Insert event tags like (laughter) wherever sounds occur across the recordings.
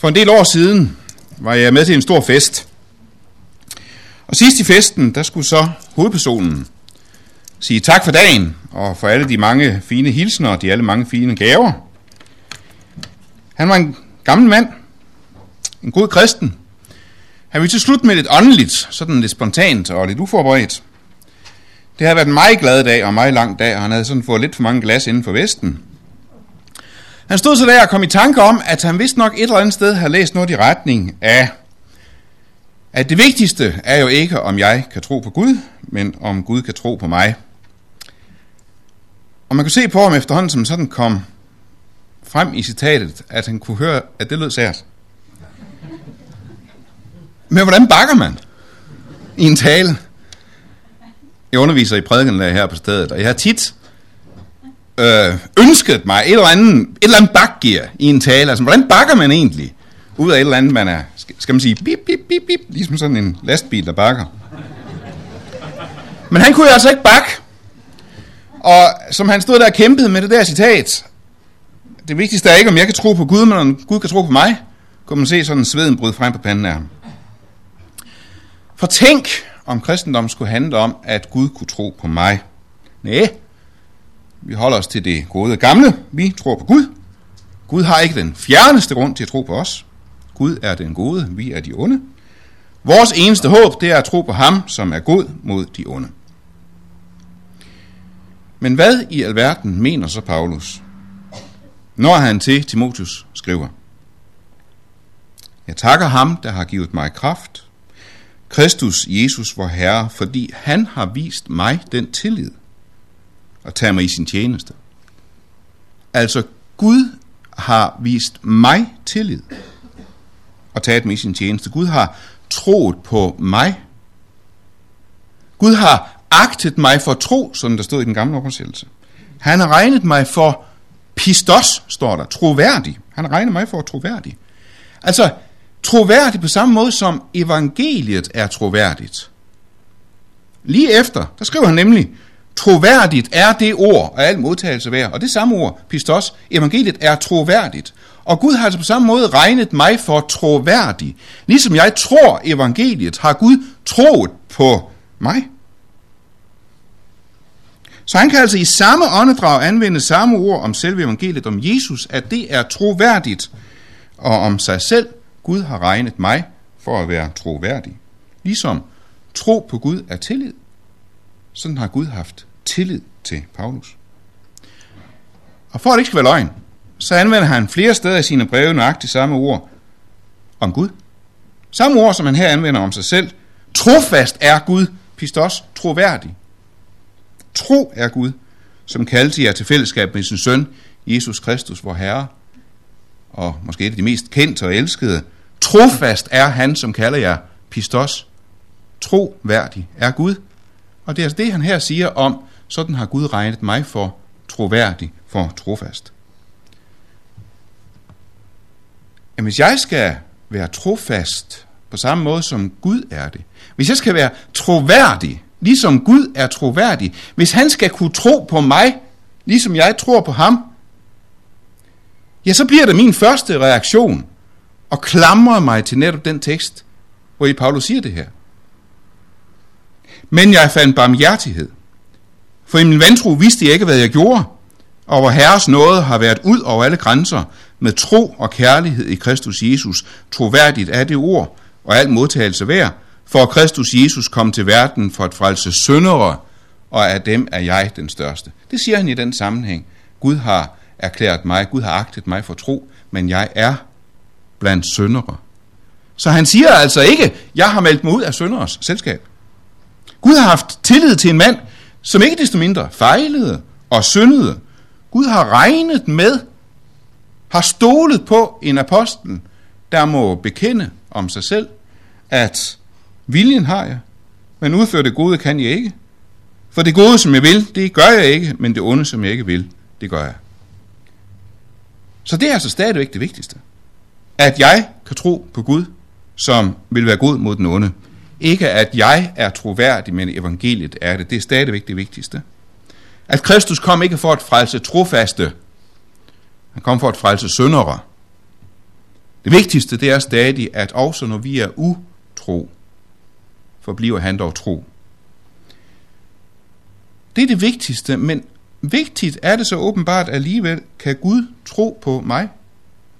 For en del år siden var jeg med til en stor fest. Og sidst i festen, der skulle så hovedpersonen sige tak for dagen, og for alle de mange fine hilsner, og de alle mange fine gaver. Han var en gammel mand, en god kristen. Han ville til slut med lidt åndeligt, sådan lidt spontant og lidt uforberedt. Det havde været en meget glad dag og en meget lang dag, og han havde sådan fået lidt for mange glas inden for Vesten. Han stod så der og kom i tanke om, at han vist nok et eller andet sted har læst noget i retning af, at det vigtigste er jo ikke, om jeg kan tro på Gud, men om Gud kan tro på mig. Og man kunne se på ham efterhånden, som sådan kom frem i citatet, at han kunne høre, at det lød sært. Men hvordan bakker man i en tale? Jeg underviser i prædikenlag her på stedet, og jeg har tit øh, ønsket mig et eller andet, et eller andet bakgear i en tale. Altså, hvordan bakker man egentlig ud af et eller andet, man er, skal man sige, bip, bip, bip, bip, ligesom sådan en lastbil, der bakker. Men han kunne jo altså ikke bakke. Og som han stod der og kæmpede med det der citat, det vigtigste er ikke, om jeg kan tro på Gud, men om Gud kan tro på mig, kunne man se sådan sveden bryde frem på panden af ham. For tænk, om kristendom skulle handle om, at Gud kunne tro på mig. Nej, vi holder os til det gode gamle. Vi tror på Gud. Gud har ikke den fjerneste grund til at tro på os. Gud er den gode, vi er de onde. Vores eneste håb, det er at tro på ham, som er god mod de onde. Men hvad i alverden mener så Paulus, når han til Timotius skriver? Jeg takker ham, der har givet mig kraft, Kristus Jesus, vor Herre, fordi han har vist mig den tillid og tage mig i sin tjeneste. Altså, Gud har vist mig tillid og taget mig i sin tjeneste. Gud har troet på mig. Gud har agtet mig for tro, som der stod i den gamle oversættelse. Han har regnet mig for pistos, står der, troværdig. Han har regnet mig for troværdig. Altså, troværdig på samme måde som evangeliet er troværdigt. Lige efter, der skriver han nemlig, troværdigt er det ord, og al modtagelse værd. Og det samme ord, pistos, evangeliet er troværdigt. Og Gud har altså på samme måde regnet mig for troværdig. Ligesom jeg tror evangeliet, har Gud troet på mig. Så han kan altså i samme åndedrag anvende samme ord om selve evangeliet om Jesus, at det er troværdigt, og om sig selv, Gud har regnet mig for at være troværdig. Ligesom tro på Gud er tillid, sådan har Gud haft tillid til Paulus. Og for at det ikke skal være løgn, så anvender han flere steder i sine breve nøjagtigt samme ord om Gud. Samme ord, som han her anvender om sig selv. Trofast er Gud, pistos, troværdig. Tro er Gud, som kaldte jer til fællesskab med sin søn, Jesus Kristus, vor Herre, og måske et af de mest kendte og elskede. Trofast er han, som kalder jer pistos. Troværdig er Gud. Og det er altså det, han her siger om, sådan har Gud regnet mig for troværdig, for trofast. Jamen, hvis jeg skal være trofast på samme måde som Gud er det, hvis jeg skal være troværdig, ligesom Gud er troværdig, hvis han skal kunne tro på mig, ligesom jeg tror på ham, ja, så bliver det min første reaktion at klamre mig til netop den tekst, hvor i Paulus siger det her. Men jeg fandt barmhjertighed. For i min vantro vidste jeg ikke, hvad jeg gjorde, og hvor Herres nåde har været ud over alle grænser, med tro og kærlighed i Kristus Jesus, troværdigt er det ord, og al modtagelse værd, for Kristus Jesus kom til verden for at frelse syndere, og af dem er jeg den største. Det siger han i den sammenhæng. Gud har erklæret mig, Gud har agtet mig for tro, men jeg er blandt syndere. Så han siger altså ikke, jeg har meldt mig ud af synderes selskab. Gud har haft tillid til en mand, som ikke desto mindre fejlede og syndede. Gud har regnet med, har stolet på en apostel, der må bekende om sig selv, at viljen har jeg, men udføre det gode kan jeg ikke. For det gode, som jeg vil, det gør jeg ikke, men det onde, som jeg ikke vil, det gør jeg. Så det er altså stadigvæk det vigtigste. At jeg kan tro på Gud, som vil være god mod den onde. Ikke at jeg er troværdig, men evangeliet er det. Det er stadigvæk det vigtigste. At Kristus kom ikke for at frelse trofaste. Han kom for at frelse syndere. Det vigtigste det er stadig, at også når vi er utro, forbliver han dog tro. Det er det vigtigste, men vigtigt er det så åbenbart alligevel, kan Gud tro på mig?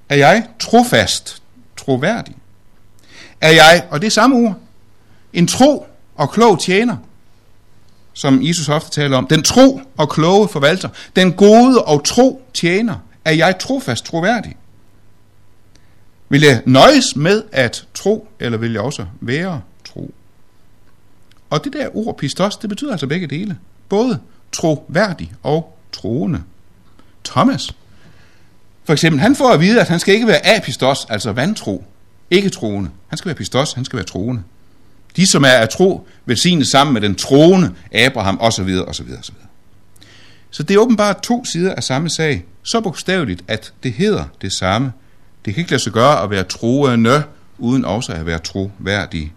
Er jeg trofast, troværdig? Er jeg, og det er samme ord, en tro og klog tjener, som Jesus ofte taler om. Den tro og kloge forvalter. Den gode og tro tjener. Er jeg trofast, troværdig? Vil jeg nøjes med at tro, eller vil jeg også være tro? Og det der ord pistos, det betyder altså begge dele. Både troværdig og troende. Thomas, for eksempel, han får at vide, at han skal ikke være apistos, altså vantro, ikke troende. Han skal være pistos, han skal være troende. De, som er af tro, velsignes sammen med den troende Abraham, osv., osv., osv. Så det er åbenbart to sider af samme sag, så bogstaveligt, at det hedder det samme. Det kan ikke lade sig gøre at være troende, uden også at være troværdig.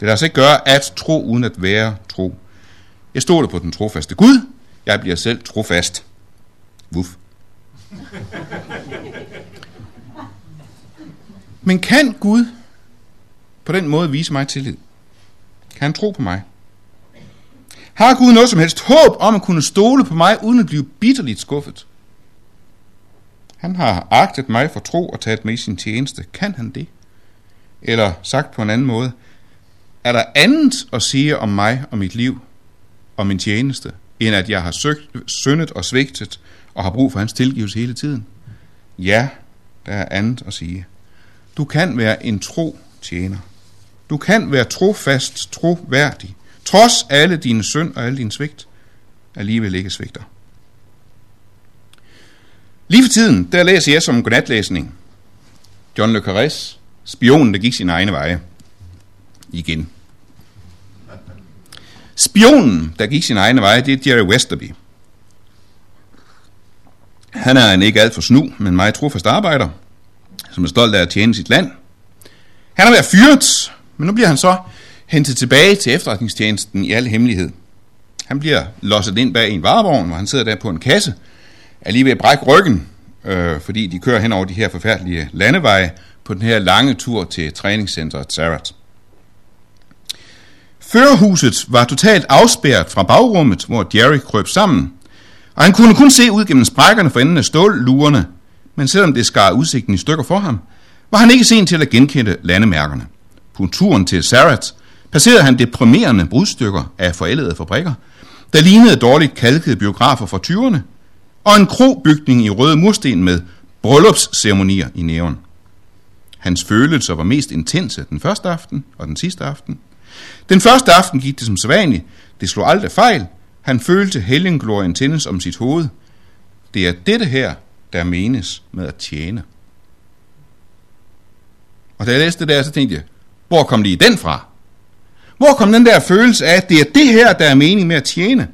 Det lader sig ikke gøre at tro, uden at være tro. Jeg stoler på den trofaste Gud. Jeg bliver selv trofast. Wuff. Men kan Gud på den måde vise mig tillid? Kan han tro på mig? Har Gud noget som helst håb om at kunne stole på mig, uden at blive bitterligt skuffet? Han har agtet mig for tro og taget med i sin tjeneste. Kan han det? Eller sagt på en anden måde, er der andet at sige om mig og mit liv og min tjeneste, end at jeg har søgt, syndet og svigtet og har brug for hans tilgivelse hele tiden? Ja, der er andet at sige. Du kan være en tro tjener. Du kan være trofast, troværdig, trods alle dine synd og alle dine svigt, alligevel ikke svigter. Lige for tiden, der læser jeg som godnatlæsning John Le Carrés, Spionen, der gik sin egne veje. Igen. Spionen, der gik sin egne veje, det er Jerry Westerby. Han er en ikke alt for snu, men meget trofast arbejder, som er stolt af at tjene sit land. Han har været fyret, men nu bliver han så hentet tilbage til efterretningstjenesten i al hemmelighed. Han bliver losset ind bag en varevogn, hvor han sidder der på en kasse, er lige ved at brække ryggen, øh, fordi de kører hen over de her forfærdelige landeveje på den her lange tur til træningscenteret Sarat. Førerhuset var totalt afspærret fra bagrummet, hvor Jerry krøb sammen, og han kunne kun se ud gennem sprækkerne for enden af stållurerne, men selvom det skar udsigten i stykker for ham, var han ikke sen til at genkende landemærkerne. På turen til Sarat passerede han deprimerende brudstykker af forældede fabrikker, der lignede dårligt kalkede biografer fra 20'erne, og en krobygning i røde mursten med bryllupsceremonier i næven. Hans følelser var mest intense den første aften og den sidste aften. Den første aften gik det som sædvanligt. Det slog aldrig fejl. Han følte helgenglorien tændes om sit hoved. Det er dette her, der menes med at tjene. Og da jeg læste det der, så tænkte jeg, hvor kom lige den fra? Hvor kom den der følelse af, at det er det her, der er mening med at tjene?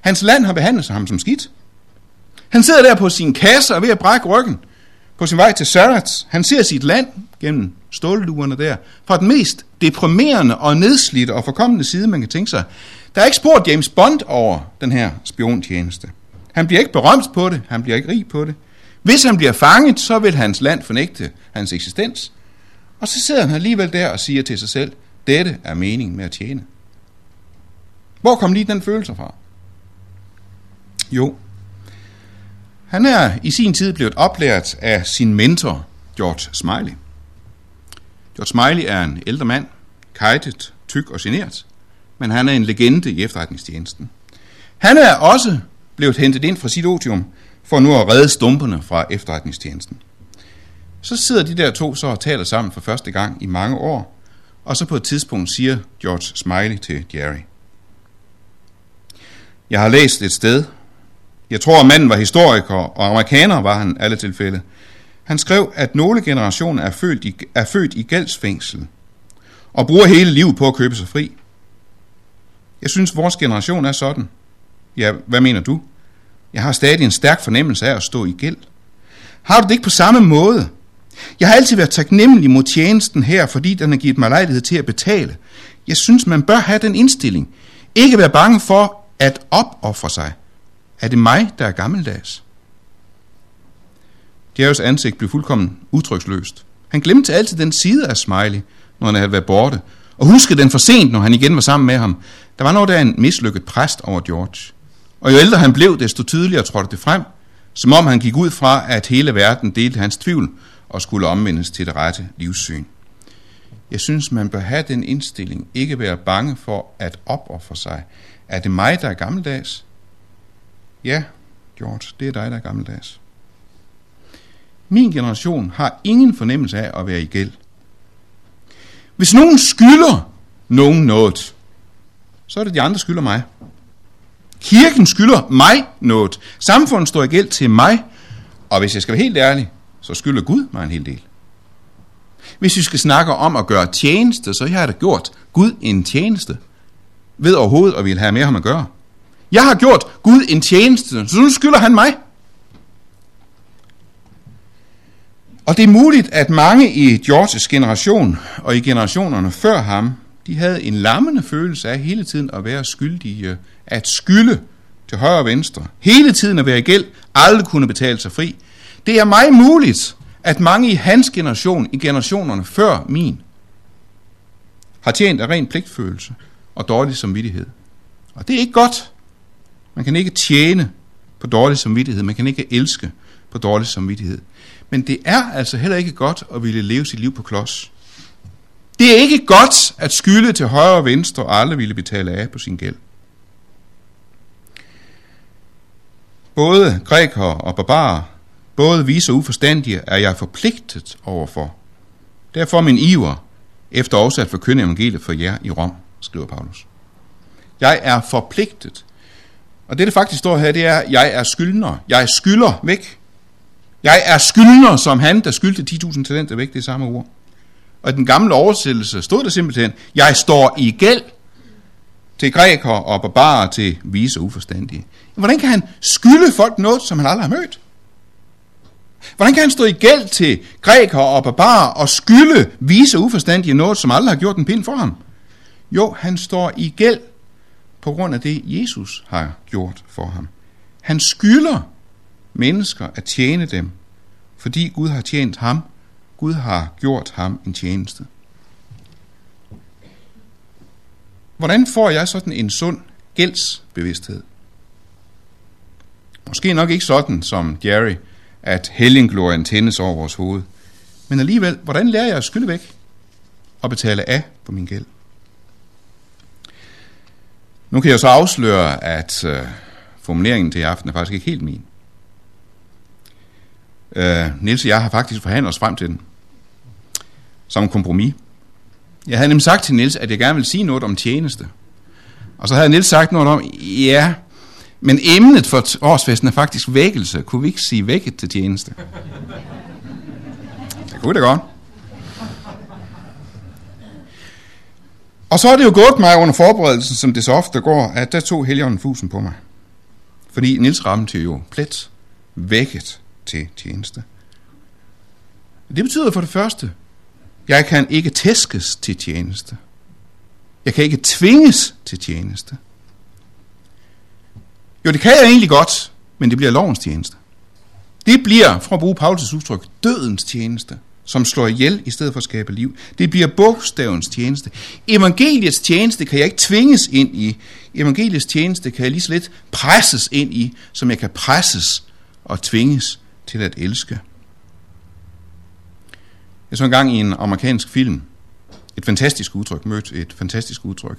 Hans land har behandlet sig ham som skidt. Han sidder der på sin kasse og ved at brække ryggen på sin vej til Sarats. Han ser sit land gennem stålduerne der, fra den mest deprimerende og nedslidte og forkommende side, man kan tænke sig. Der er ikke spurgt James Bond over den her spiontjeneste. Han bliver ikke berømt på det, han bliver ikke rig på det. Hvis han bliver fanget, så vil hans land fornægte hans eksistens. Og så sidder han alligevel der og siger til sig selv, dette er meningen med at tjene. Hvor kom lige den følelse fra? Jo, han er i sin tid blevet oplært af sin mentor, George Smiley. George Smiley er en ældre mand, kajtet, tyk og genert, men han er en legende i efterretningstjenesten. Han er også blevet hentet ind fra sit otium for nu at redde stumperne fra efterretningstjenesten. Så sidder de der to så og taler sammen for første gang i mange år, og så på et tidspunkt siger George Smiley til Jerry. Jeg har læst et sted, jeg tror, at manden var historiker, og amerikaner var han alle tilfælde. Han skrev, at nogle generationer er født i, er født i gældsfængsel og bruger hele livet på at købe sig fri. Jeg synes, vores generation er sådan. Ja, hvad mener du? Jeg har stadig en stærk fornemmelse af at stå i gæld. Har du det ikke på samme måde? Jeg har altid været taknemmelig mod tjenesten her, fordi den har givet mig lejlighed til at betale. Jeg synes, man bør have den indstilling. Ikke være bange for at opoffre sig. Er det mig, der er gammeldags? Jerrys ansigt blev fuldkommen udtryksløst. Han glemte altid den side af Smiley, når han havde været borte, og huskede den for sent, når han igen var sammen med ham. Der var noget af en mislykket præst over George. Og jo ældre han blev, desto tydeligere trådte det frem, som om han gik ud fra, at hele verden delte hans tvivl og skulle omvendes til det rette livssyn. Jeg synes, man bør have den indstilling, ikke være bange for at opoffre sig. Er det mig, der er gammeldags? Ja, George, det er dig, der er gammeldags. Min generation har ingen fornemmelse af at være i gæld. Hvis nogen skylder nogen noget, så er det de andre skylder mig. Kirken skylder mig noget. Samfundet står i gæld til mig. Og hvis jeg skal være helt ærlig, så skylder Gud mig en hel del. Hvis vi skal snakke om at gøre tjeneste, så har jeg da gjort Gud en tjeneste. Ved overhovedet at vil have med ham at gøre. Jeg har gjort Gud en tjeneste, så nu skylder han mig. Og det er muligt, at mange i Georges generation og i generationerne før ham, de havde en lammende følelse af hele tiden at være skyldige, at skylde til højre og venstre, hele tiden at være i gæld, aldrig kunne betale sig fri. Det er meget muligt, at mange i hans generation, i generationerne før min, har tjent af ren pligtfølelse og dårlig samvittighed. Og det er ikke godt. Man kan ikke tjene på dårlig samvittighed. Man kan ikke elske på dårlig samvittighed. Men det er altså heller ikke godt at ville leve sit liv på klods. Det er ikke godt at skylde til højre og venstre og aldrig ville betale af på sin gæld. Både grækere og barbarer, både vise og uforstandige, er jeg forpligtet overfor. Derfor min iver efter også at forkynde evangeliet for jer i Rom, skriver Paulus. Jeg er forpligtet. Og det, der faktisk står her, det er, jeg er skyldner. Jeg skylder væk. Jeg er skyldner som han, der skyldte 10.000 talenter væk, det samme ord. Og i den gamle oversættelse stod der simpelthen, jeg står i gæld til grækere og barbarer til vise og uforstandige. Hvordan kan han skylde folk noget, som han aldrig har mødt? Hvordan kan han stå i gæld til grækere og barbarer og skylde vise uforstandige noget, som aldrig har gjort en pind for ham? Jo, han står i gæld på grund af det, Jesus har gjort for ham. Han skylder mennesker at tjene dem, fordi Gud har tjent ham. Gud har gjort ham en tjeneste. Hvordan får jeg sådan en sund gældsbevidsthed? Måske nok ikke sådan som Jerry, at helgenglorien tændes over vores hoved. Men alligevel, hvordan lærer jeg at skylde væk og betale af på min gæld? Nu kan jeg så afsløre, at øh, formuleringen til i aften er faktisk ikke helt min. Øh, Niels og jeg har faktisk forhandlet os frem til den. Som kompromis. Jeg havde nemlig sagt til Niels, at jeg gerne ville sige noget om tjeneste. Og så havde Niels sagt noget om, ja, men emnet for årsfesten er faktisk vækkelse. Kunne vi ikke sige vækket til tjeneste? Det kunne det godt. Og så er det jo gået mig under forberedelsen, som det så ofte går, at der tog Helligånden fusen på mig. Fordi Nils ramte jo plet vækket til tjeneste. Det betyder for det første, jeg kan ikke tæskes til tjeneste. Jeg kan ikke tvinges til tjeneste. Jo, det kan jeg egentlig godt, men det bliver lovens tjeneste. Det bliver, for at bruge Paulus' udtryk, dødens tjeneste, som slår ihjel i stedet for at skabe liv. Det bliver bogstavens tjeneste. Evangeliets tjeneste kan jeg ikke tvinges ind i. Evangeliets tjeneste kan jeg lige så lidt presses ind i, som jeg kan presses og tvinges til at elske. Jeg så engang i en amerikansk film et fantastisk udtryk, mødt et fantastisk udtryk.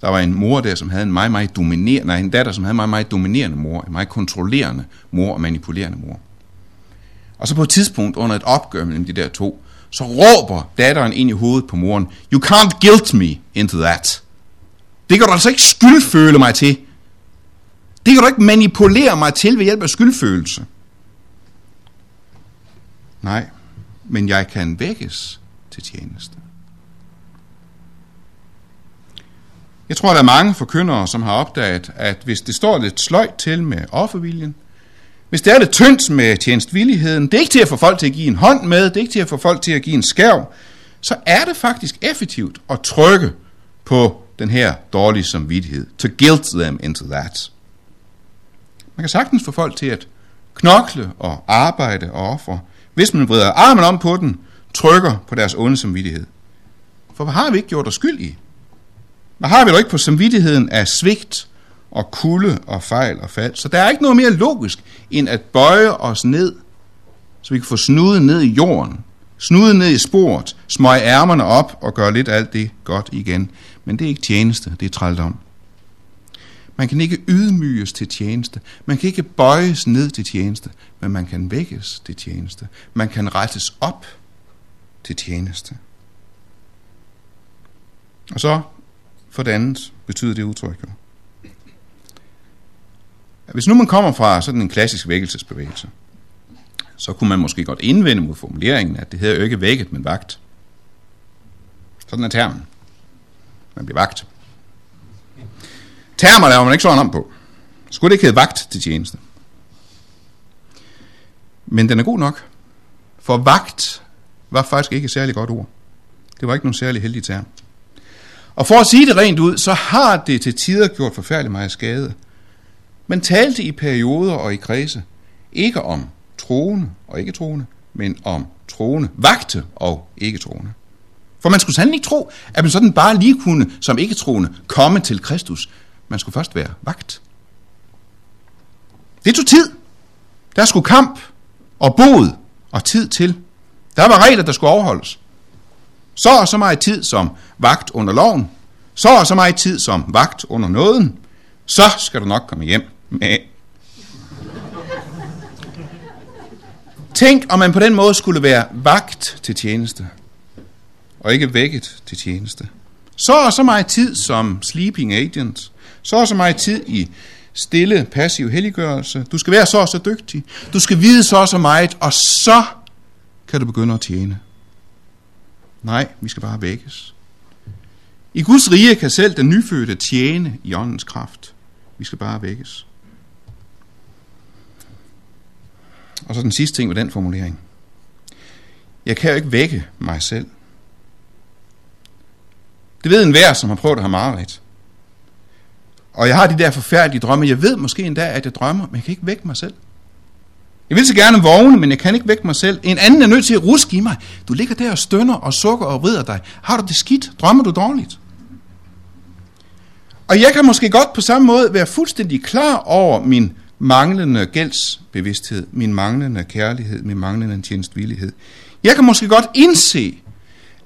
Der var en mor der, som havde en meget, meget dominerende, nej, en datter, som havde en meget, meget dominerende mor, en meget kontrollerende mor og manipulerende mor. Og så på et tidspunkt under et opgør mellem de der to, så råber datteren ind i hovedet på moren, You can't guilt me into that. Det kan du altså ikke skyldføle mig til. Det kan du ikke manipulere mig til ved hjælp af skyldfølelse. Nej, men jeg kan vækkes til tjeneste. Jeg tror, der er mange forkyndere, som har opdaget, at hvis det står lidt sløjt til med offerviljen, hvis det er lidt tyndt med tjenestvilligheden, det er ikke til at få folk til at give en hånd med, det er ikke til at få folk til at give en skærv, så er det faktisk effektivt at trykke på den her dårlige samvittighed. To guilt them into that. Man kan sagtens få folk til at knokle og arbejde og ofre. Hvis man vrider armen om på den, trykker på deres onde samvittighed. For hvad har vi ikke gjort os skyld i? Men har vi dog ikke på samvittigheden af svigt og kulde og fejl og fald? Så der er ikke noget mere logisk, end at bøje os ned, så vi kan få snuden ned i jorden, snuden ned i sporet, smøge ærmerne op og gøre lidt alt det godt igen. Men det er ikke tjeneste, det er trældom. Man kan ikke ydmyges til tjeneste. Man kan ikke bøjes ned til tjeneste, men man kan vækkes til tjeneste. Man kan rettes op til tjeneste. Og så, for det andet, betyder det udtryk jo. Hvis nu man kommer fra sådan en klassisk vækkelsesbevægelse, så kunne man måske godt indvende mod formuleringen, at det hedder jo ikke vækket, men vagt. Sådan er termen. Man bliver vagt. Termer laver man ikke sådan om på. Skulle det ikke hedde vagt til tjeneste? Men den er god nok. For vagt var faktisk ikke et særligt godt ord. Det var ikke nogen særlig heldig term. Og for at sige det rent ud, så har det til tider gjort forfærdelig meget skade. Man talte i perioder og i kredse ikke om troende og ikke troende, men om troende, vagte og ikke troende. For man skulle sandelig ikke tro, at man sådan bare lige kunne som ikke troende komme til Kristus. Man skulle først være vagt. Det tog tid. Der skulle kamp og bod og tid til. Der var regler, der skulle overholdes. Så og så meget tid som vagt under loven. Så og så meget tid som vagt under nåden. Så skal du nok komme hjem med. Tænk, om man på den måde skulle være vagt til tjeneste, og ikke vækket til tjeneste. Så og så meget tid som sleeping agent, så og så meget tid i stille, passiv helliggørelse. Du skal være så og så dygtig. Du skal vide så og så meget, og så kan du begynde at tjene. Nej, vi skal bare vækkes. I Guds rige kan selv den nyfødte tjene i åndens kraft. Vi skal bare vækkes. Og så den sidste ting med den formulering. Jeg kan jo ikke vække mig selv. Det ved enhver, som har prøvet at have mareridt. Og jeg har de der forfærdelige drømme. Jeg ved måske endda, at jeg drømmer, men jeg kan ikke vække mig selv. Jeg vil så gerne vågne, men jeg kan ikke vække mig selv. En anden er nødt til at ruske i mig. Du ligger der og stønner og sukker og vrider dig. Har du det skidt? Drømmer du dårligt? Og jeg kan måske godt på samme måde være fuldstændig klar over min manglende gældsbevidsthed, min manglende kærlighed, min manglende tjenestvillighed. Jeg kan måske godt indse,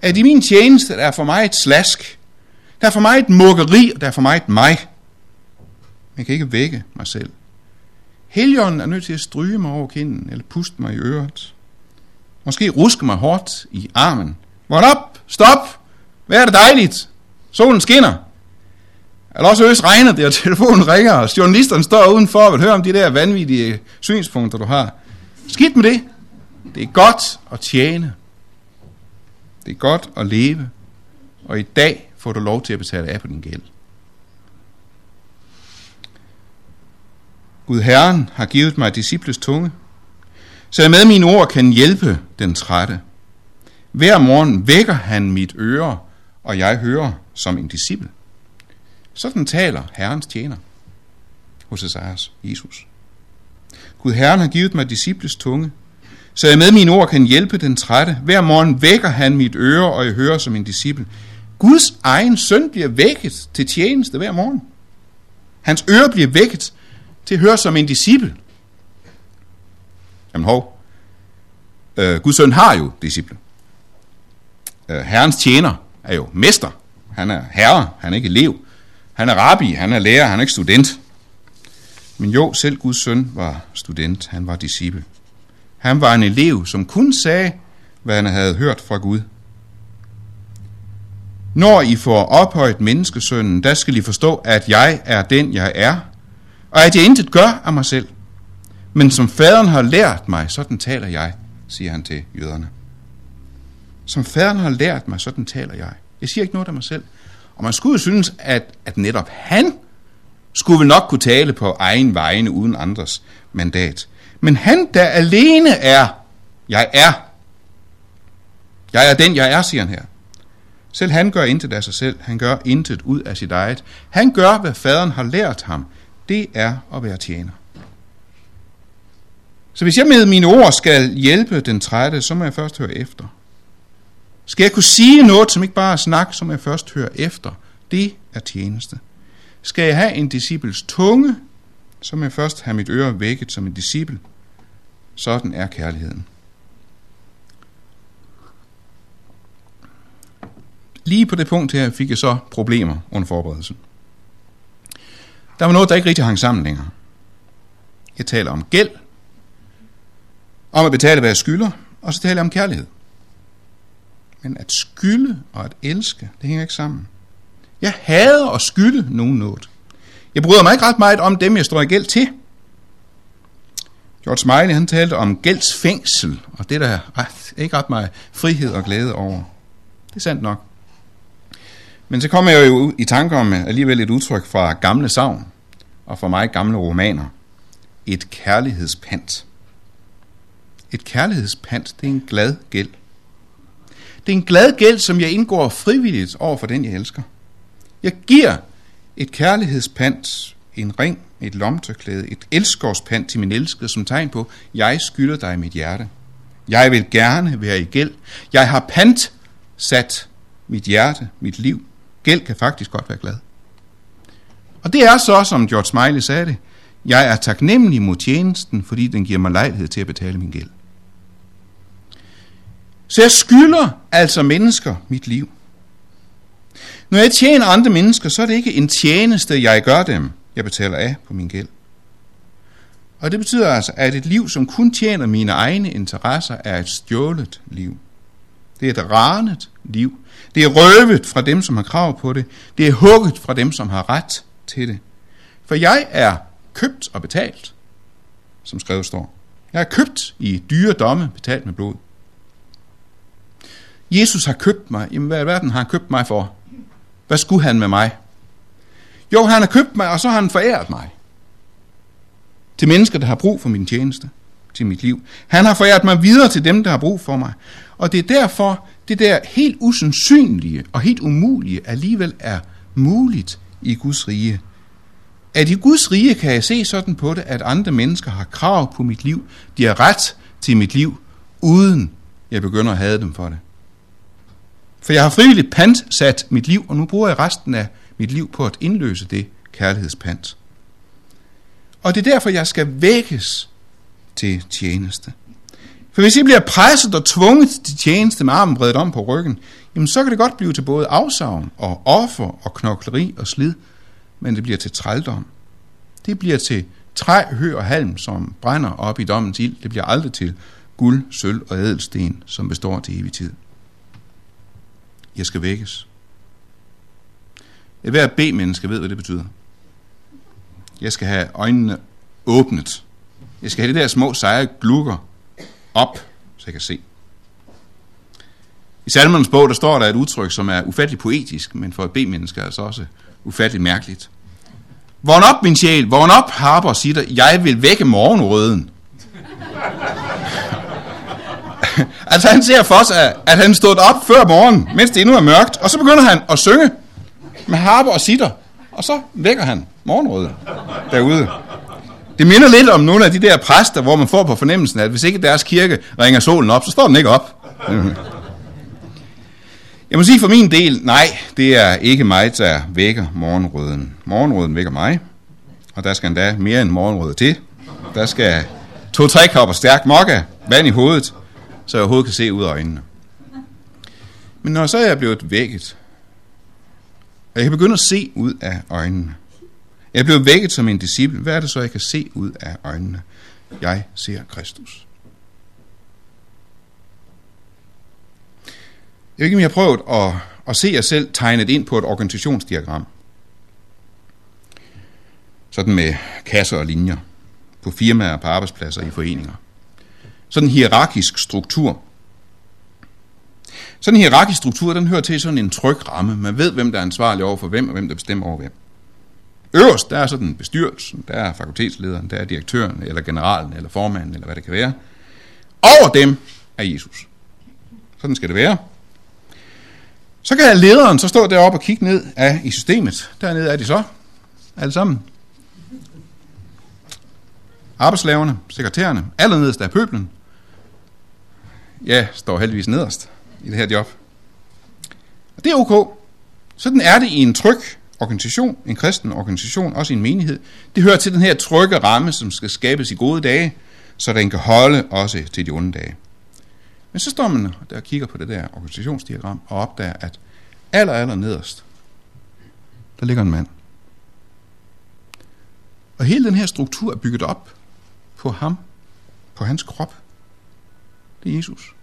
at i min tjeneste der er for mig et slask, der er for mig et mukkeri, og der er for mig et mig. Jeg kan ikke vække mig selv. Helligånden er nødt til at stryge mig over kinden, eller puste mig i øret. Måske ruske mig hårdt i armen. Vågn op! Stop! Hvad er det dejligt? Solen skinner. Eller også øs regner det, og telefonen ringer, og journalisterne står udenfor og vil høre om de der vanvittige synspunkter, du har. Skidt med det. Det er godt at tjene. Det er godt at leve. Og i dag får du lov til at betale af på din gæld. Gud Herren har givet mig disciples tunge, så jeg med mine ord kan hjælpe den trætte. Hver morgen vækker han mit øre, og jeg hører som en disciple. Sådan taler Herrens tjener hos Esajas Jesus. Gud Herren har givet mig disciples tunge, så jeg med mine ord kan hjælpe den trætte. Hver morgen vækker han mit øre, og jeg hører som en disciple. Guds egen søn bliver vækket til tjeneste hver morgen. Hans øre bliver vækket til at høre som en disciple. Jamen hov, øh, Guds søn har jo disciple. Øh, herrens tjener er jo mester. Han er herre, han er ikke elev. Han er rabbi, han er lærer, han er ikke student. Men jo, selv Guds søn var student, han var disciple. Han var en elev, som kun sagde, hvad han havde hørt fra Gud. Når I får ophøjet menneskesønnen, der skal I forstå, at jeg er den, jeg er, og at jeg intet gør af mig selv. Men som faderen har lært mig, sådan taler jeg, siger han til jøderne. Som faderen har lært mig, sådan taler jeg. Jeg siger ikke noget af mig selv. Og man skulle jo synes, at, at netop han skulle vel nok kunne tale på egen vegne uden andres mandat. Men han, der alene er, jeg er. Jeg er den, jeg er, siger han her. Selv han gør intet af sig selv. Han gør intet ud af sit eget. Han gør, hvad faderen har lært ham. Det er at være tjener. Så hvis jeg med mine ord skal hjælpe den trætte, så må jeg først høre efter. Skal jeg kunne sige noget, som ikke bare er snak, som jeg først hører efter? Det er tjeneste. Skal jeg have en disciples tunge, så må jeg først have mit øre vækket som en disciple. Sådan er kærligheden. Lige på det punkt her fik jeg så problemer under forberedelsen. Der var noget, der ikke rigtig hang sammen længere. Jeg taler om gæld, om at betale, hvad jeg skylder, og så taler jeg om kærlighed. Men at skylde og at elske, det hænger ikke sammen. Jeg hader at skylde nogen noget. Jeg bryder mig ikke ret meget om dem, jeg står i gæld til. George Smiley, han talte om gældsfængsel, og det der er ret, ikke ret meget frihed og glæde over. Det er sandt nok. Men så kommer jeg jo i tanke om alligevel et udtryk fra gamle savn, og for mig gamle romaner. Et kærlighedspant. Et kærlighedspant, det er en glad gæld. Det er en glad gæld, som jeg indgår frivilligt over for den, jeg elsker. Jeg giver et kærlighedspant, en ring, et lomtørklæde, et elskovspant til min elskede som tegn på, jeg skylder dig mit hjerte. Jeg vil gerne være i gæld. Jeg har pant sat mit hjerte, mit liv. Gæld kan faktisk godt være glad. Og det er så, som George Smiley sagde det, jeg er taknemmelig mod tjenesten, fordi den giver mig lejlighed til at betale min gæld. Så jeg skylder altså mennesker mit liv. Når jeg tjener andre mennesker, så er det ikke en tjeneste, jeg gør dem, jeg betaler af på min gæld. Og det betyder altså, at et liv, som kun tjener mine egne interesser, er et stjålet liv. Det er et ranet liv. Det er røvet fra dem, som har krav på det. Det er hugget fra dem, som har ret til det. For jeg er købt og betalt, som skrevet står. Jeg er købt i dyre domme, betalt med blod. Jesus har købt mig. Jamen, hvad i verden har han købt mig for? Hvad skulle han med mig? Jo, han har købt mig, og så har han foræret mig. Til mennesker, der har brug for min tjeneste, til mit liv. Han har foræret mig videre til dem, der har brug for mig. Og det er derfor, det der helt usandsynlige og helt umulige alligevel er muligt i Guds rige. At i Guds rige kan jeg se sådan på det, at andre mennesker har krav på mit liv. De har ret til mit liv, uden jeg begynder at have dem for det. For jeg har frivilligt pantsat mit liv, og nu bruger jeg resten af mit liv på at indløse det kærlighedspant. Og det er derfor, jeg skal vækkes til tjeneste. For hvis jeg bliver presset og tvunget til tjeneste med armen bredt om på ryggen, jamen så kan det godt blive til både afsavn og offer og knokleri og slid, men det bliver til trældom. Det bliver til træ, hø og halm, som brænder op i dommens ild. Det bliver aldrig til guld, sølv og ædelsten, som består til evig tid. Jeg skal vækkes. Et hver B-menneske ved, hvad det betyder. Jeg skal have øjnene åbnet. Jeg skal have de der små seje glukker op, så jeg kan se. I salmernes bog, der står der et udtryk, som er ufatteligt poetisk, men for et B-menneske er altså også ufatteligt mærkeligt. Vågn op, min sjæl, vågn op, harper, siger der, jeg vil vække morgenrøden. (laughs) altså han ser for sig, at han stod op før morgen, mens det endnu er mørkt, og så begynder han at synge med harper og sitter, og så vækker han morgenrøden derude. Det minder lidt om nogle af de der præster, hvor man får på fornemmelsen, at hvis ikke deres kirke ringer solen op, så står den ikke op. Jeg må sige for min del, nej, det er ikke mig, der vækker morgenrøden. Morgenrøden vækker mig, og der skal endda mere end morgenrød til. Der skal to-tre kopper stærk mokka, vand i hovedet, så jeg overhovedet kan se ud af øjnene. Men når så er jeg blevet vækket, og jeg kan begynde at se ud af øjnene, jeg blev vækket som en disciple. Hvad er det så, jeg kan se ud af øjnene? Jeg ser Kristus. Jeg ved ikke, om I har prøvet at, at se jer selv tegnet ind på et organisationsdiagram. Sådan med kasser og linjer. På firmaer, på arbejdspladser, i foreninger. Sådan en hierarkisk struktur. Sådan en hierarkisk struktur, den hører til sådan en tryg ramme. Man ved, hvem der er ansvarlig over for hvem, og hvem der bestemmer over hvem. Øverst, der er sådan bestyrelsen, der er fakultetslederen, der er direktøren, eller generalen, eller formanden, eller hvad det kan være. Over dem er Jesus. Sådan skal det være. Så kan lederen så stå deroppe og kigge ned af i systemet. Dernede er de så, alle sammen. Arbejdslaverne, sekretærerne, allernederst er pøblen. Ja, står heldigvis nederst i det her job. Og det er ok. Sådan er det i en tryg organisation, en kristen organisation, også i en menighed. Det hører til den her trygge ramme, som skal skabes i gode dage, så den kan holde også til de onde dage. Men så står man der og kigger på det der organisationsdiagram og opdager, at aller, aller nederst, der ligger en mand. Og hele den her struktur er bygget op på ham, på hans krop. Det er Jesus.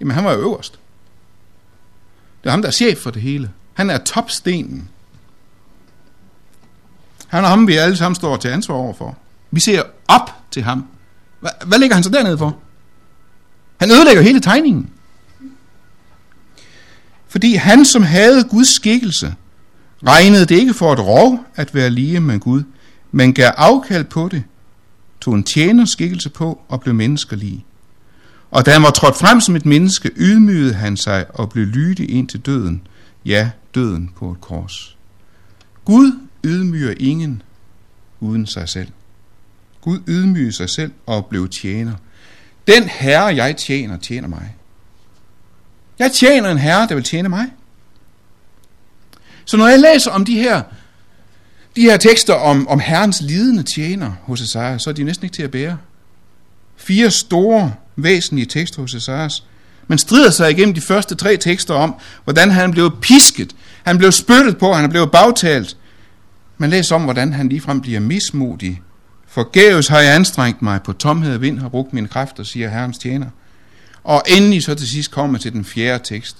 Jamen han var jo øverst. Det er ham, der er chef for det hele. Han er topstenen. Han er ham, vi alle sammen står til ansvar overfor. Vi ser op til ham. Hvad, hvad ligger han så dernede for? Han ødelægger hele tegningen. Fordi han, som havde Guds skikkelse, regnede det ikke for et rov at være lige med Gud, men gav afkald på det, tog en tjeners skikkelse på og blev menneskelig. Og da han var trådt frem som et menneske, ydmygede han sig og blev lydig ind til døden, ja, døden på et kors. Gud ydmyger ingen uden sig selv. Gud ydmygede sig selv og blev tjener. Den herre, jeg tjener, tjener mig. Jeg tjener en herre, der vil tjene mig. Så når jeg læser om de her, de her tekster om, om herrens lidende tjener hos Esajas, så er de næsten ikke til at bære. Fire store, væsentlige tekster hos Esajas. Man strider sig igennem de første tre tekster om, hvordan han blev pisket, han blev spyttet på, han blev bagtalt. Man læser om, hvordan han ligefrem bliver mismodig. Forgæves har jeg anstrengt mig, på tomhed og vind har brugt mine kræfter, siger Herrens tjener. Og endelig så til sidst kommer til den fjerde tekst.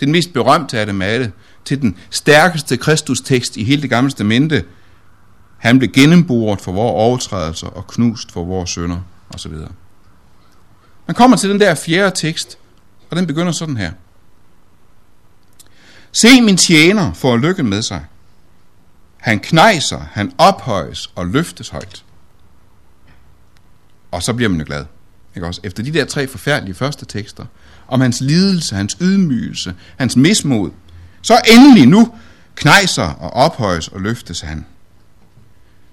Den mest berømte af dem alle. Til den stærkeste Kristus-tekst i hele det gamle testamente. Han blev gennemboret for vores overtrædelser og knust for vores sønder osv. Man kommer til den der fjerde tekst, og den begynder sådan her. Se min tjener får lykken med sig. Han knejser, han ophøjes og løftes højt. Og så bliver man jo glad. Ikke også? Efter de der tre forfærdelige første tekster, om hans lidelse, hans ydmygelse, hans mismod, så endelig nu knejser og ophøjes og løftes han.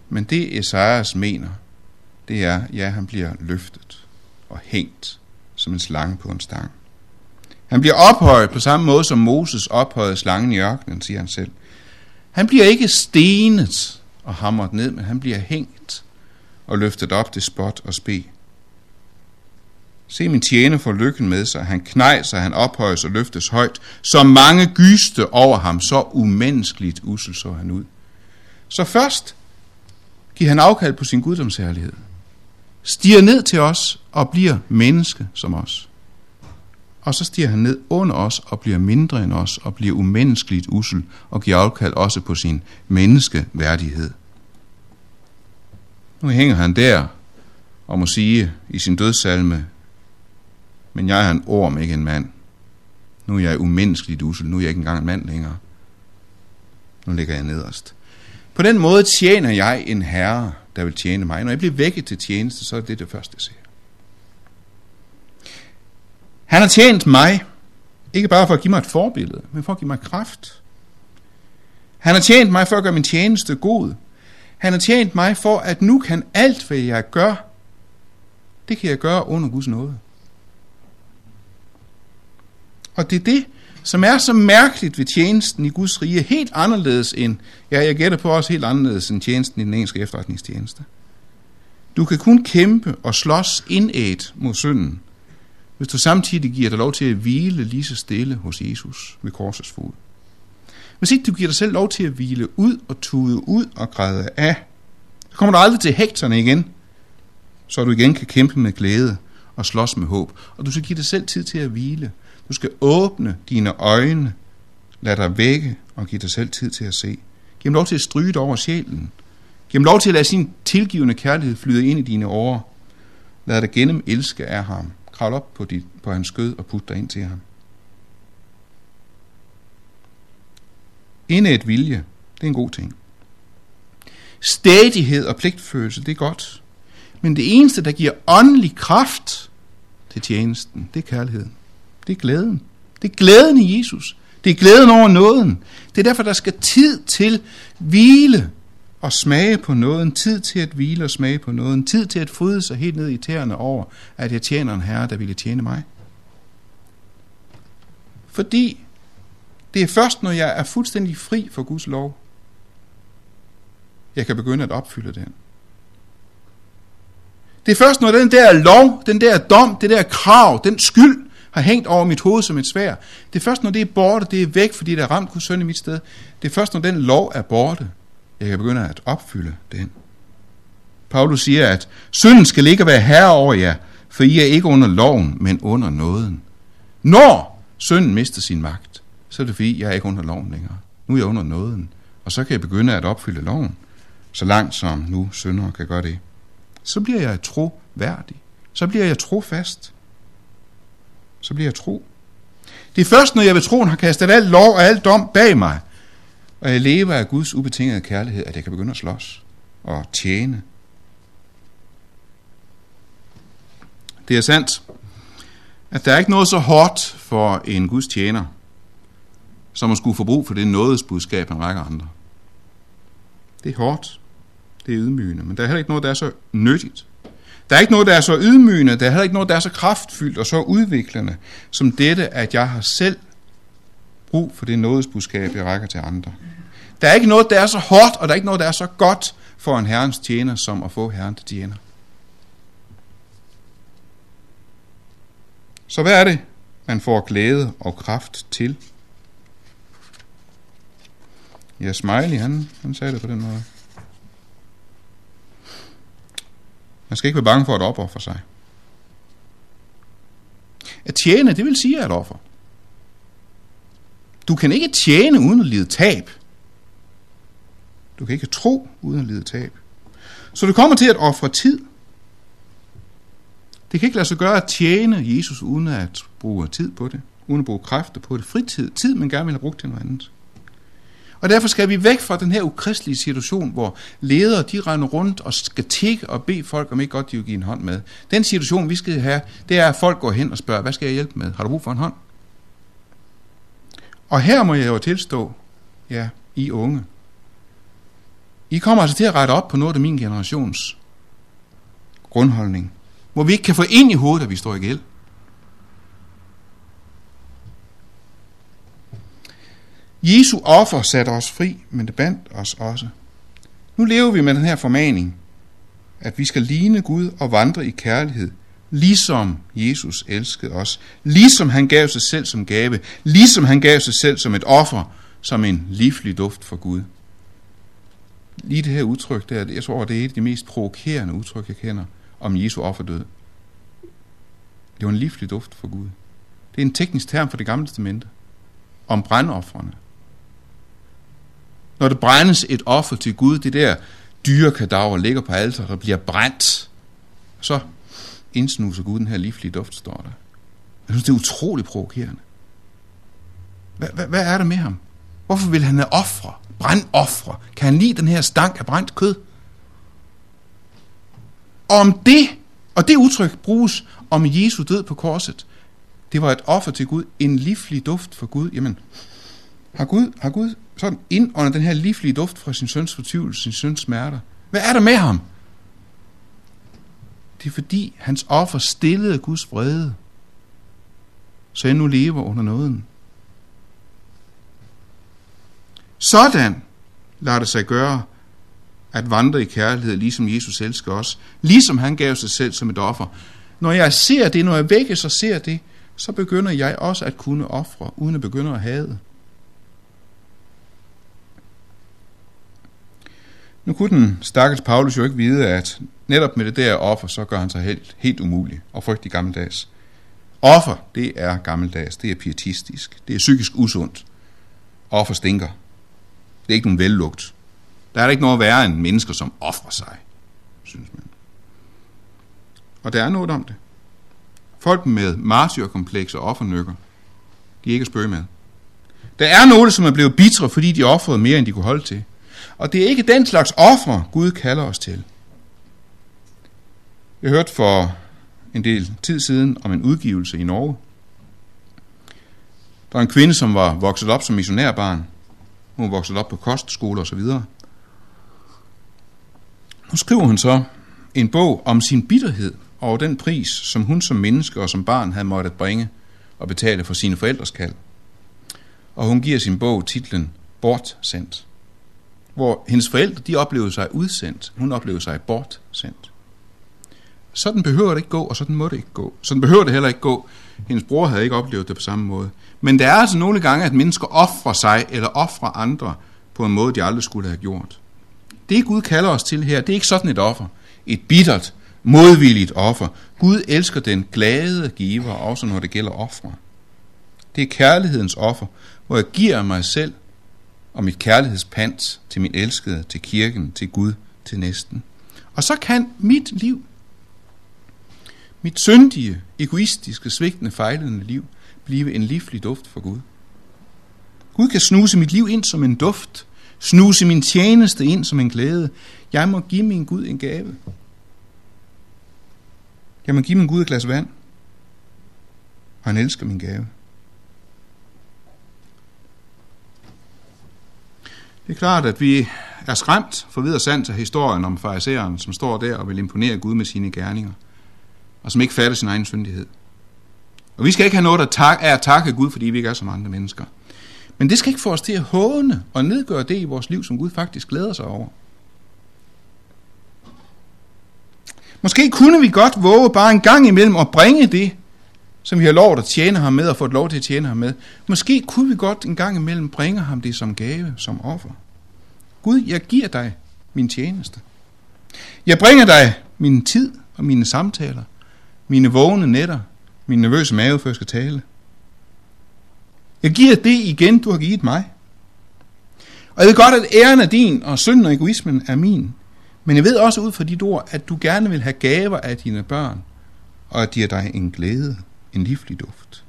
Men det Esajas mener, det er, ja, han bliver løftet og hængt som en slange på en stang. Han bliver ophøjet på samme måde som Moses ophøjede slangen i ørkenen, siger han selv. Han bliver ikke stenet og hamret ned, men han bliver hængt og løftet op til spot og spe. Se min tjener for lykken med sig. Han knejser, han ophøjes og løftes højt. Så mange gyste over ham, så umenneskeligt usel så han ud. Så først giver han afkald på sin guddomsherlighed. Stiger ned til os og bliver menneske som os. Og så stiger han ned under os og bliver mindre end os og bliver umenneskeligt usel og giver afkald også på sin menneskeværdighed. Nu hænger han der og må sige i sin dødssalme, men jeg er en orm, ikke en mand. Nu er jeg umenneskeligt usel, nu er jeg ikke engang en mand længere. Nu ligger jeg nederst. På den måde tjener jeg en herre, der vil tjene mig. Når jeg bliver vækket til tjeneste, så er det det første, jeg ser. Han har tjent mig, ikke bare for at give mig et forbillede, men for at give mig kraft. Han har tjent mig for at gøre min tjeneste god. Han har tjent mig for, at nu kan alt, hvad jeg gør, det kan jeg gøre under Guds nåde. Og det er det, som er så mærkeligt ved tjenesten i Guds rige, helt anderledes end, ja, jeg gætter på også helt anderledes end tjenesten i den engelske efterretningstjeneste. Du kan kun kæmpe og slås indædt mod synden, hvis du samtidig giver dig lov til at hvile lige så stille hos Jesus ved korsets fod. Hvis ikke du giver dig selv lov til at hvile ud og tude ud og græde af, så kommer du aldrig til hægterne igen, så du igen kan kæmpe med glæde og slås med håb. Og du skal give dig selv tid til at hvile. Du skal åbne dine øjne, lad dig vække og give dig selv tid til at se. Giv dem lov til at stryge over sjælen. Giv dem lov til at lade sin tilgivende kærlighed flyde ind i dine årer. Lad dig gennem elske af ham. Kravl op på, dit, på hans skød og put dig ind til ham. Et vilje, det er en god ting. Stædighed og pligtfølelse, det er godt. Men det eneste, der giver åndelig kraft til tjenesten, det er kærligheden. Det er glæden. Det er glæden i Jesus. Det er glæden over nåden. Det er derfor, der skal tid til hvile og smage på nåden. Tid til at hvile og smage på nåden. Tid til at fryde sig helt ned i tæerne over, at jeg tjener en herre, der ville tjene mig. Fordi det er først, når jeg er fuldstændig fri for Guds lov, jeg kan begynde at opfylde den. Det er først, når den der lov, den der dom, det der krav, den skyld, har hængt over mit hoved som et svær. Det er først, når det er borte, det er væk, fordi der er ramt Guds søn i mit sted. Det er først, når den lov er borte, jeg kan begynde at opfylde den. Paulus siger, at synden skal ikke være herre over jer, for I er ikke under loven, men under nåden. Når synden mister sin magt, så er det fordi, jeg er ikke under loven længere. Nu er jeg under nåden, og så kan jeg begynde at opfylde loven, så langt som nu syndere kan gøre det. Så bliver jeg troværdig. Så bliver jeg trofast. Så bliver jeg tro. Det er først, når jeg ved troen har kastet al lov og al dom bag mig, og jeg lever af Guds ubetingede kærlighed, at jeg kan begynde at slås og tjene. Det er sandt, at der er ikke noget så hårdt for en Guds tjener, som at skulle få brug for det nådesbudskab en række andre. Det er hårdt, det er ydmygende, men der er heller ikke noget, der er så nyttigt. Der er ikke noget, der er så ydmygende, der er heller ikke noget, der er så kraftfyldt og så udviklende, som dette, at jeg har selv brug for det nådesbudskab, jeg rækker til andre. Der er ikke noget, der er så hårdt, og der er ikke noget, der er så godt for en herrens tjener, som at få herren til tjener. Så hvad er det, man får glæde og kraft til? Ja, Smiley, han, han sagde det på den måde. Man skal ikke være bange for at ofre sig. At tjene, det vil sige at offer. Du kan ikke tjene uden at lide tab. Du kan ikke tro uden at lide tab. Så du kommer til at ofre tid. Det kan ikke lade sig gøre at tjene Jesus uden at bruge tid på det, uden at bruge kræfter på det. Fritid, tid man gerne vil have brugt til noget andet. Og derfor skal vi væk fra den her ukristelige situation, hvor ledere de render rundt og skal tikke og bede folk, om ikke godt de vil give en hånd med. Den situation, vi skal have, det er, at folk går hen og spørger, hvad skal jeg hjælpe med? Har du brug for en hånd? Og her må jeg jo tilstå, ja, I unge. I kommer altså til at rette op på noget af min generations grundholdning, hvor vi ikke kan få ind i hovedet, at vi står i gæld. Jesu offer satte os fri, men det bandt os også. Nu lever vi med den her formaning, at vi skal ligne Gud og vandre i kærlighed, ligesom Jesus elskede os, ligesom han gav sig selv som gave, ligesom han gav sig selv som et offer, som en livlig duft for Gud. Lige det her udtryk der, jeg tror, det er et af de mest provokerende udtryk, jeg kender om Jesu offerdød. Det var en livlig duft for Gud. Det er en teknisk term for det gamle testamente. Om brandoffrene. Når der brændes et offer til Gud, det der dyrekadaver ligger på alter, der bliver brændt, så indsnuser Gud den her livlige duft, står der. Jeg synes, det er utroligt provokerende. Hvad, hvad, hvad er der med ham? Hvorfor vil han have ofre? Brændoffre? Kan han lide den her stank af brændt kød? Og om det, og det udtryk bruges om Jesu død på korset, det var et offer til Gud, en livlig duft for Gud. Jamen, har Gud, har Gud sådan ind den her livlige duft fra sin søns fortvivlelse, sin søns smerter? Hvad er der med ham? Det er fordi hans offer stillede Guds vrede, så jeg nu lever under nåden. Sådan lader det sig gøre at vandre i kærlighed, ligesom Jesus elsker os, ligesom han gav sig selv som et offer. Når jeg ser det, når jeg vækkes og ser det, så begynder jeg også at kunne ofre, uden at begynde at hade. Nu kunne den stakkels Paulus jo ikke vide, at netop med det der offer, så gør han sig helt, helt umulig og frygtelig gammeldags. Offer, det er gammeldags, det er pietistisk, det er psykisk usundt. Offer stinker. Det er ikke nogen vellugt. Der er der ikke noget værre end mennesker, som offrer sig, synes man. Og der er noget om det. Folk med martyrkompleks og offernykker, de er ikke at spørge med. Der er nogle, som er blevet bitre, fordi de offrede mere, end de kunne holde til. Og det er ikke den slags ofre, Gud kalder os til. Jeg hørte for en del tid siden om en udgivelse i Norge. Der var en kvinde, som var vokset op som missionærbarn. Hun var vokset op på kostskole osv. Nu skriver hun så en bog om sin bitterhed over den pris, som hun som menneske og som barn havde måttet bringe og betale for sine forældres kald. og hun giver sin bog titlen Bortsendt. Hvor hendes forældre, de oplevede sig udsendt, hun oplevede sig bortsendt. Sådan behøver det ikke gå, og sådan må det ikke gå. Sådan behøver det heller ikke gå. Hendes bror havde ikke oplevet det på samme måde. Men der er altså nogle gange, at mennesker offrer sig eller offrer andre på en måde, de aldrig skulle have gjort. Det Gud kalder os til her, det er ikke sådan et offer. Et bittert, modvilligt offer. Gud elsker den glade giver, også når det gælder ofre. Det er kærlighedens offer, hvor jeg giver mig selv og mit kærlighedspant til min elskede, til kirken, til Gud, til næsten. Og så kan mit liv, mit syndige, egoistiske, svigtende, fejlende liv, blive en livlig duft for Gud. Gud kan snuse mit liv ind som en duft, snuse min tjeneste ind som en glæde. Jeg må give min Gud en gave. Jeg må give min Gud et glas vand, og han elsker min gave. Det er klart, at vi er skræmt for videre sandt af historien om fariseren, som står der og vil imponere Gud med sine gerninger, og som ikke fatter sin egen syndighed. Og vi skal ikke have noget, der tak, at takke Gud, fordi vi ikke er som andre mennesker. Men det skal ikke få os til at håne og nedgøre det i vores liv, som Gud faktisk glæder sig over. Måske kunne vi godt våge bare en gang imellem at bringe det, som vi har lovet at tjene ham med og fået lov til at tjene ham med. Måske kunne vi godt en gang imellem bringe ham det som gave, som offer. Gud, jeg giver dig min tjeneste. Jeg bringer dig min tid og mine samtaler, mine vågne nætter, min nervøse mave, før jeg skal tale. Jeg giver det igen, du har givet mig. Og jeg ved godt, at æren er din, og synden og egoismen er min. Men jeg ved også ud fra dit ord, at du gerne vil have gaver af dine børn, og at de er dig en glæde, en livlig duft.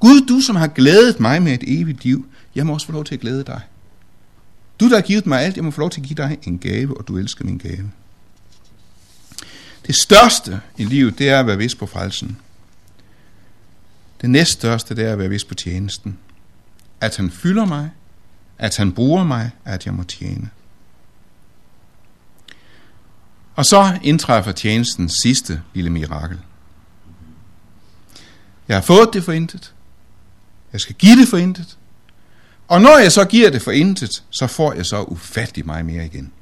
Gud, du som har glædet mig med et evigt liv, jeg må også få lov til at glæde dig. Du, der har givet mig alt, jeg må få lov til at give dig en gave, og du elsker min gave. Det største i livet, det er at være vis på frelsen. Det næststørste, det er at være vis på tjenesten. At han fylder mig, at han bruger mig, at jeg må tjene. Og så indtræffer tjenestens sidste lille mirakel. Jeg har fået det for intet. Jeg skal give det for intet. Og når jeg så giver det for intet, så får jeg så ufattelig meget mere igen.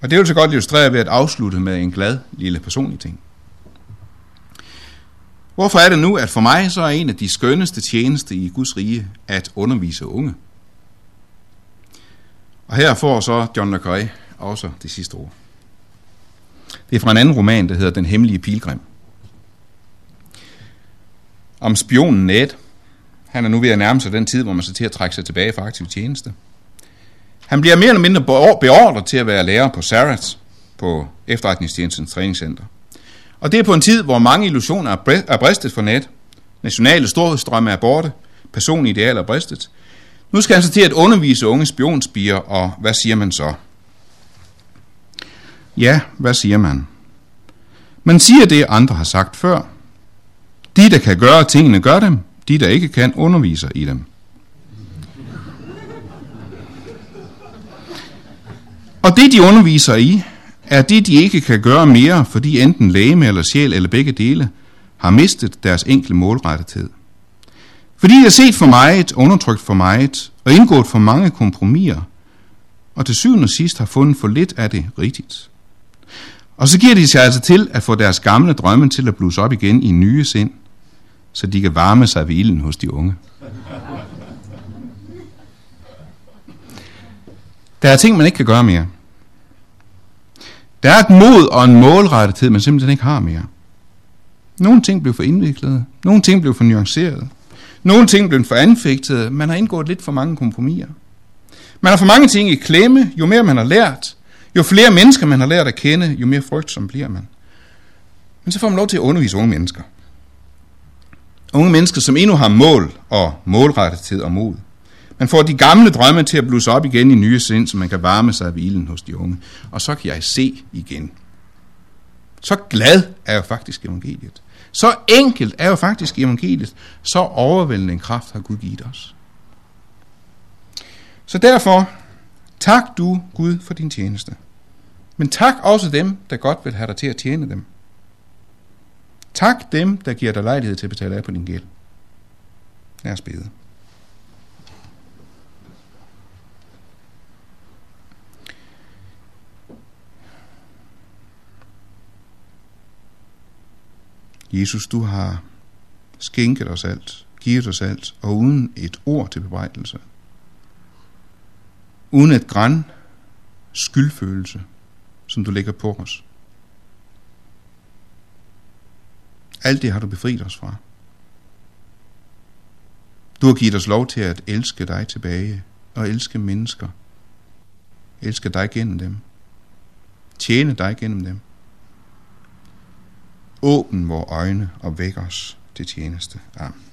Og det vil så godt illustrere ved at afslutte med en glad lille personlig ting. Hvorfor er det nu, at for mig så er en af de skønneste tjeneste i Guds rige at undervise unge? Og her får så John le Carré også det sidste ord. Det er fra en anden roman, der hedder Den Hemmelige Pilgrim. Om spionen Ned. Han er nu ved at nærme sig den tid, hvor man skal til at trække sig tilbage fra aktiv tjeneste. Han bliver mere eller mindre beordret til at være lærer på Sarats, på efterretningstjenestens træningscenter. Og det er på en tid, hvor mange illusioner er bristet for net. Nationale storhedsdrømme er borte. Personlige idealer er bristet. Nu skal han så til at undervise unge spionspiger, og hvad siger man så? Ja, hvad siger man? Man siger det, andre har sagt før. De, der kan gøre tingene, gør dem. De, der ikke kan, underviser i dem. Og det, de underviser i, er det, de ikke kan gøre mere, fordi enten læge eller sjæl eller begge dele har mistet deres enkle målrettethed. Fordi de har set for meget, undertrykt for meget og indgået for mange kompromiser, og til syvende og sidst har fundet for lidt af det rigtigt. Og så giver de sig altså til at få deres gamle drømme til at blusse op igen i nye sind, så de kan varme sig ved ilden hos de unge. Der er ting, man ikke kan gøre mere. Der er et mod og en målrettethed, man simpelthen ikke har mere. Nogle ting blev for indviklede, nogle ting blev for nuancerede, nogle ting blev for anfægtede, man har indgået lidt for mange kompromiser. Man har for mange ting i klemme, jo mere man har lært, jo flere mennesker man har lært at kende, jo mere frygtsom bliver man. Men så får man lov til at undervise unge mennesker. Unge mennesker, som endnu har mål og målrettethed og mod. Man får de gamle drømme til at blusse op igen i nye sind, så man kan varme sig af ilden hos de unge. Og så kan jeg se igen. Så glad er jo faktisk evangeliet. Så enkelt er jo faktisk evangeliet. Så overvældende en kraft har Gud givet os. Så derfor, tak du Gud for din tjeneste. Men tak også dem, der godt vil have dig til at tjene dem. Tak dem, der giver dig lejlighed til at betale af på din gæld. Lad os bede. Jesus, du har skænket os alt, givet os alt, og uden et ord til bebrejdelse. Uden et græn skyldfølelse, som du lægger på os. Alt det har du befriet os fra. Du har givet os lov til at elske dig tilbage og elske mennesker. Elske dig gennem dem. Tjene dig gennem dem. Åbn vores øjne og væk os til tjeneste. Amen.